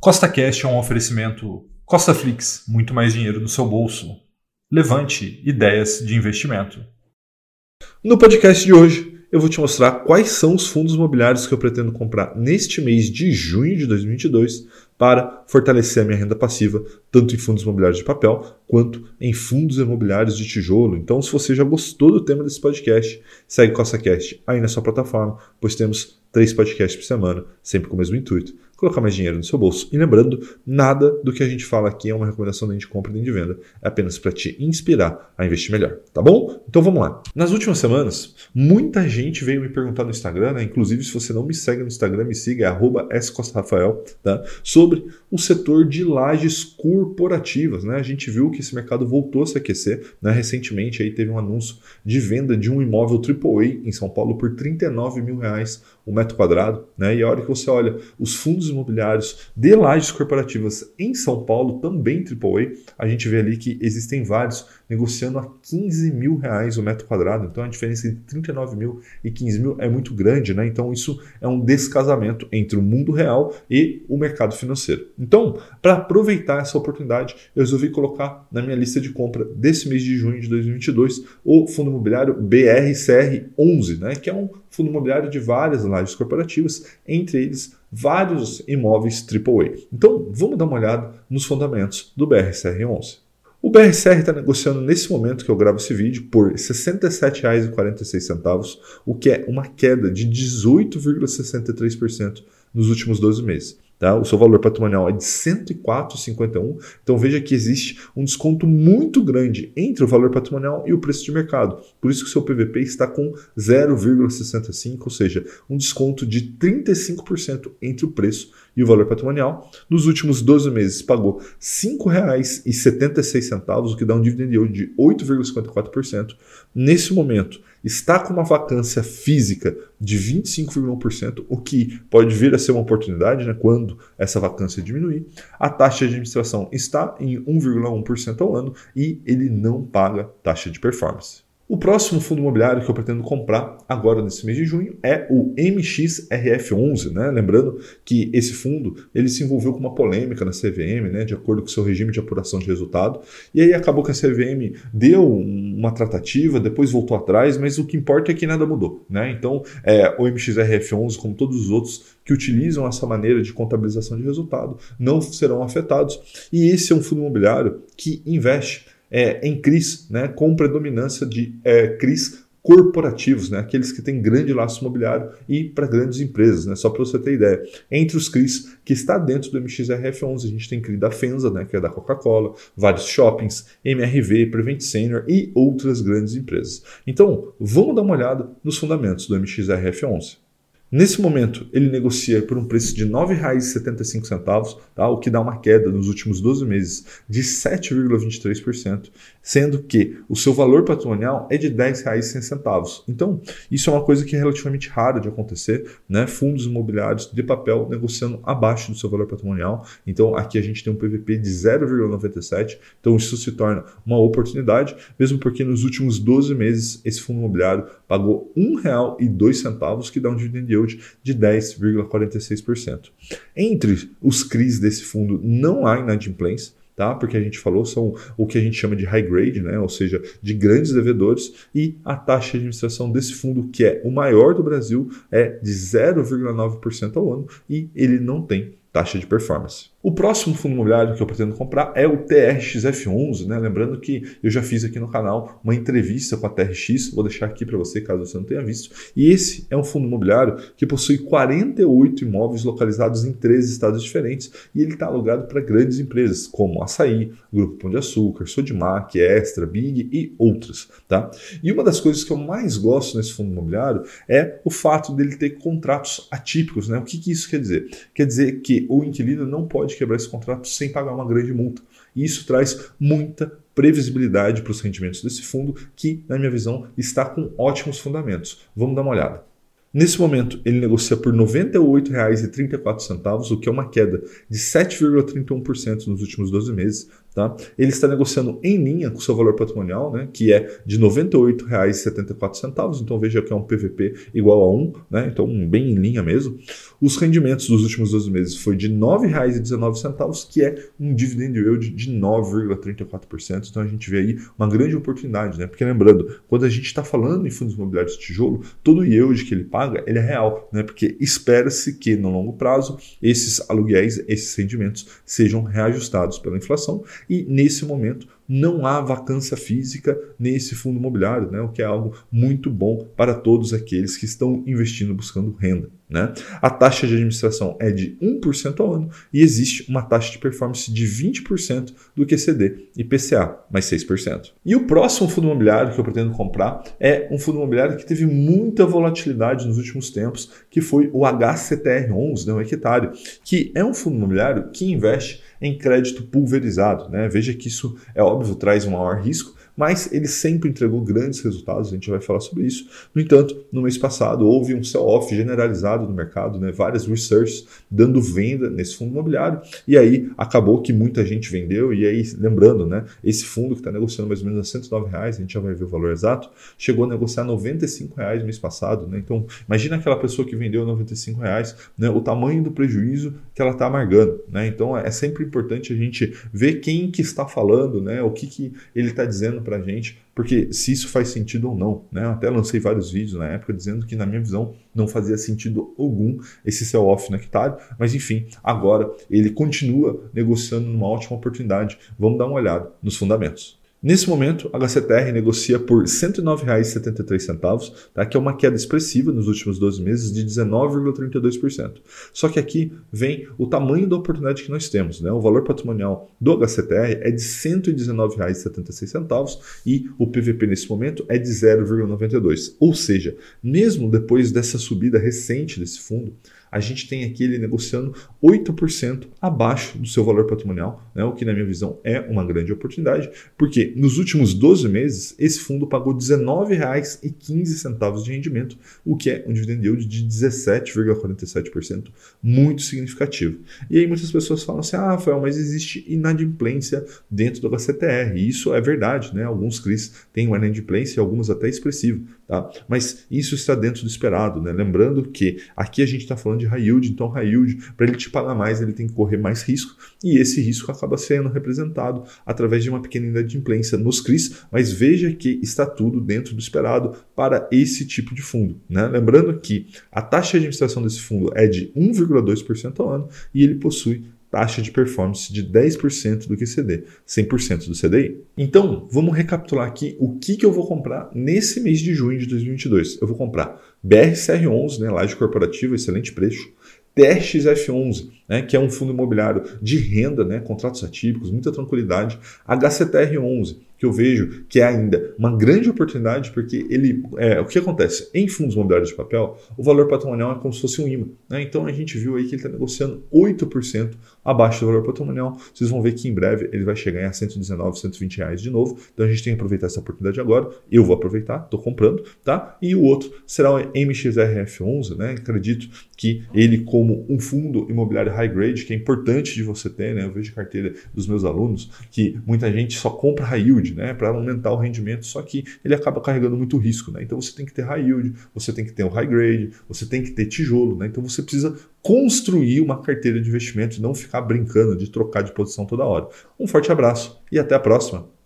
Costa Cash é um oferecimento Costa Flix, muito mais dinheiro no seu bolso. Levante ideias de investimento. No podcast de hoje, eu vou te mostrar quais são os fundos imobiliários que eu pretendo comprar neste mês de junho de 2022 para fortalecer a minha renda passiva, tanto em fundos imobiliários de papel quanto em fundos imobiliários de tijolo. Então, se você já gostou do tema desse podcast, segue CostaCast aí na sua plataforma, pois temos três podcasts por semana, sempre com o mesmo intuito colocar mais dinheiro no seu bolso. E lembrando, nada do que a gente fala aqui é uma recomendação nem de compra nem de venda, é apenas para te inspirar a investir melhor, tá bom? Então vamos lá. Nas últimas semanas, muita gente veio me perguntar no Instagram, né? inclusive se você não me segue no Instagram, me siga, é @scostaRafael, tá? sobre o setor de lajes corporativas. Né? A gente viu que esse mercado voltou a se aquecer. Né? Recentemente aí teve um anúncio de venda de um imóvel AAA em São Paulo por 39 mil reais o metro quadrado. Né? E a hora que você olha os fundos fundos imobiliários de lajes corporativas em São Paulo, também AAA, a gente vê ali que existem vários negociando a 15 mil reais o metro quadrado. Então a diferença entre 39 mil e 15 mil é muito grande, né? Então isso é um descasamento entre o mundo real e o mercado financeiro. Então, para aproveitar essa oportunidade, eu resolvi colocar na minha lista de compra desse mês de junho de 2022 o fundo imobiliário BRCR11, né? Que é um fundo imobiliário de várias lajes corporativas, entre eles vários imóveis AAA. Então, vamos dar uma olhada nos fundamentos do BRCR11. O BRCR está negociando nesse momento que eu gravo esse vídeo por R$ 67,46, o que é uma queda de 18,63% nos últimos 12 meses. Tá? O seu valor patrimonial é de 104,51. Então veja que existe um desconto muito grande entre o valor patrimonial e o preço de mercado. Por isso que o seu PVP está com 0,65, ou seja, um desconto de 35% entre o preço e o valor patrimonial. Nos últimos 12 meses pagou R$ 5,76, o que dá um dividend yield de 8,54%. Nesse momento, está com uma vacância física de 25,1%, o que pode vir a ser uma oportunidade né, quando essa vacância diminuir. A taxa de administração está em 1,1% ao ano e ele não paga taxa de performance. O próximo fundo imobiliário que eu pretendo comprar agora nesse mês de junho é o MXRF11, né? Lembrando que esse fundo ele se envolveu com uma polêmica na CVM, né? De acordo com seu regime de apuração de resultado, e aí acabou que a CVM deu uma tratativa, depois voltou atrás, mas o que importa é que nada mudou, né? Então, é, o MXRF11, como todos os outros que utilizam essa maneira de contabilização de resultado, não serão afetados. E esse é um fundo imobiliário que investe é, em CRIs, né, com predominância de é, CRIs corporativos, né, aqueles que têm grande laço imobiliário e para grandes empresas, né, só para você ter ideia. Entre os CRIs que está dentro do MXRF11, a gente tem CRI da Fenza, né, que é da Coca-Cola, vários shoppings, MRV, Prevent Senior e outras grandes empresas. Então, vamos dar uma olhada nos fundamentos do MXRF11. Nesse momento, ele negocia por um preço de R$ 9,75, tá? o que dá uma queda nos últimos 12 meses de 7,23%, sendo que o seu valor patrimonial é de R$ 10,100. Então, isso é uma coisa que é relativamente rara de acontecer, né? fundos imobiliários de papel negociando abaixo do seu valor patrimonial. Então, aqui a gente tem um PVP de 0,97, então isso se torna uma oportunidade, mesmo porque nos últimos 12 meses esse fundo imobiliário pagou R$ 1,02, que dá um dividend yield de 10,46%. Entre os CRIs desse fundo não há inadimplência, tá? Porque a gente falou são o que a gente chama de high grade, né? Ou seja, de grandes devedores e a taxa de administração desse fundo, que é o maior do Brasil, é de 0,9% ao ano e ele não tem taxa de performance. O próximo fundo imobiliário que eu pretendo comprar é o TRXF11, né? Lembrando que eu já fiz aqui no canal uma entrevista com a TRX, vou deixar aqui para você caso você não tenha visto. E esse é um fundo imobiliário que possui 48 imóveis localizados em três estados diferentes e ele está alugado para grandes empresas como Açaí, Grupo Pão de Açúcar, Sodimac, Extra, Big e outras, tá? E uma das coisas que eu mais gosto nesse fundo imobiliário é o fato dele ter contratos atípicos, né? O que, que isso quer dizer? Quer dizer que o inquilino não pode pode quebrar esse contrato sem pagar uma grande multa. E isso traz muita previsibilidade para os rendimentos desse fundo, que, na minha visão, está com ótimos fundamentos. Vamos dar uma olhada. Nesse momento, ele negocia por R$ 98,34, o que é uma queda de 7,31% nos últimos 12 meses. Tá? Ele está negociando em linha com o seu valor patrimonial, né, que é de R$ 98,74. Então veja que é um PVP igual a 1, né, então bem em linha mesmo. Os rendimentos dos últimos 12 meses foi de R$ 9,19, que é um dividend yield de 9,34%. Então a gente vê aí uma grande oportunidade, né? Porque lembrando, quando a gente está falando em fundos imobiliários de tijolo, todo yield que ele paga ele é real, né? Porque espera-se que no longo prazo esses aluguéis, esses rendimentos sejam reajustados pela inflação e nesse momento não há vacância física nesse fundo imobiliário, né? o que é algo muito bom para todos aqueles que estão investindo buscando renda. Né? A taxa de administração é de 1% ao ano e existe uma taxa de performance de 20% do QCD e PCA, mais 6%. E o próximo fundo imobiliário que eu pretendo comprar é um fundo imobiliário que teve muita volatilidade nos últimos tempos, que foi o HCTR11, né, o hectare, que é um fundo imobiliário que investe em crédito pulverizado. Né? Veja que isso é óbvio, traz um maior risco, mas ele sempre entregou grandes resultados, a gente vai falar sobre isso. No entanto, no mês passado houve um sell-off generalizado no mercado, né? várias researches dando venda nesse fundo imobiliário, e aí acabou que muita gente vendeu, e aí, lembrando, né, esse fundo que está negociando mais ou menos a 109 reais, a gente já vai ver o valor exato, chegou a negociar 95 reais no mês passado. Né? Então, imagina aquela pessoa que vendeu 95 reais, né, o tamanho do prejuízo que ela está amargando. Né? Então, é sempre importante a gente ver quem que está falando, né, o que, que ele está dizendo para a gente, porque se isso faz sentido ou não. Né? Eu até lancei vários vídeos na época dizendo que, na minha visão, não fazia sentido algum esse sell-off nectário, mas enfim, agora ele continua negociando numa ótima oportunidade. Vamos dar uma olhada nos fundamentos. Nesse momento, a HCTR negocia por R$ 109,73, tá? que é uma queda expressiva nos últimos 12 meses de 19,32%. Só que aqui vem o tamanho da oportunidade que nós temos. Né? O valor patrimonial do HCTR é de R$ 119,76 e o PVP nesse momento é de 0,92. Ou seja, mesmo depois dessa subida recente desse fundo, a gente tem aqui ele negociando 8% abaixo do seu valor patrimonial, né? o que, na minha visão, é uma grande oportunidade, porque nos últimos 12 meses, esse fundo pagou R$ 19,15 de rendimento, o que é um dividend yield de 17,47%, muito significativo. E aí muitas pessoas falam assim: ah, Rafael, mas existe inadimplência dentro do HCTR. E isso é verdade, né? Alguns CRIs têm uma inadimplência, alguns até expressivo, tá? Mas isso está dentro do esperado, né? Lembrando que aqui a gente está falando de high yield, então high yield, para ele te pagar mais, ele tem que correr mais risco, e esse risco acaba sendo representado através de uma pequena inadimplência nos CRIs, mas veja que está tudo dentro do esperado para esse tipo de fundo. Né? Lembrando que a taxa de administração desse fundo é de 1,2% ao ano e ele possui taxa de performance de 10% do QCD, 100% do CDI. Então, vamos recapitular aqui o que, que eu vou comprar nesse mês de junho de 2022. Eu vou comprar BRCR11, né, laje corporativa, excelente preço, TRXF11, né, que é um fundo imobiliário de renda, né, contratos atípicos, muita tranquilidade, HCTR11, que eu vejo que é ainda uma grande oportunidade, porque ele. É, o que acontece? Em fundos imobiliários de papel, o valor patrimonial é como se fosse um imã. Né? Então a gente viu aí que ele está negociando 8% abaixo do valor patrimonial. Vocês vão ver que em breve ele vai chegar a 119, 120 reais de novo. Então a gente tem que aproveitar essa oportunidade agora. Eu vou aproveitar, estou comprando, tá? E o outro será o MXRF11, né? Acredito que ele, como um fundo imobiliário high grade, que é importante de você ter, né? Eu vejo carteira dos meus alunos que muita gente só compra high yield né, para aumentar o rendimento, só que ele acaba carregando muito risco. Né? Então você tem que ter high yield, você tem que ter o high grade, você tem que ter tijolo. Né? Então você precisa construir uma carteira de investimento e não ficar brincando de trocar de posição toda hora. Um forte abraço e até a próxima!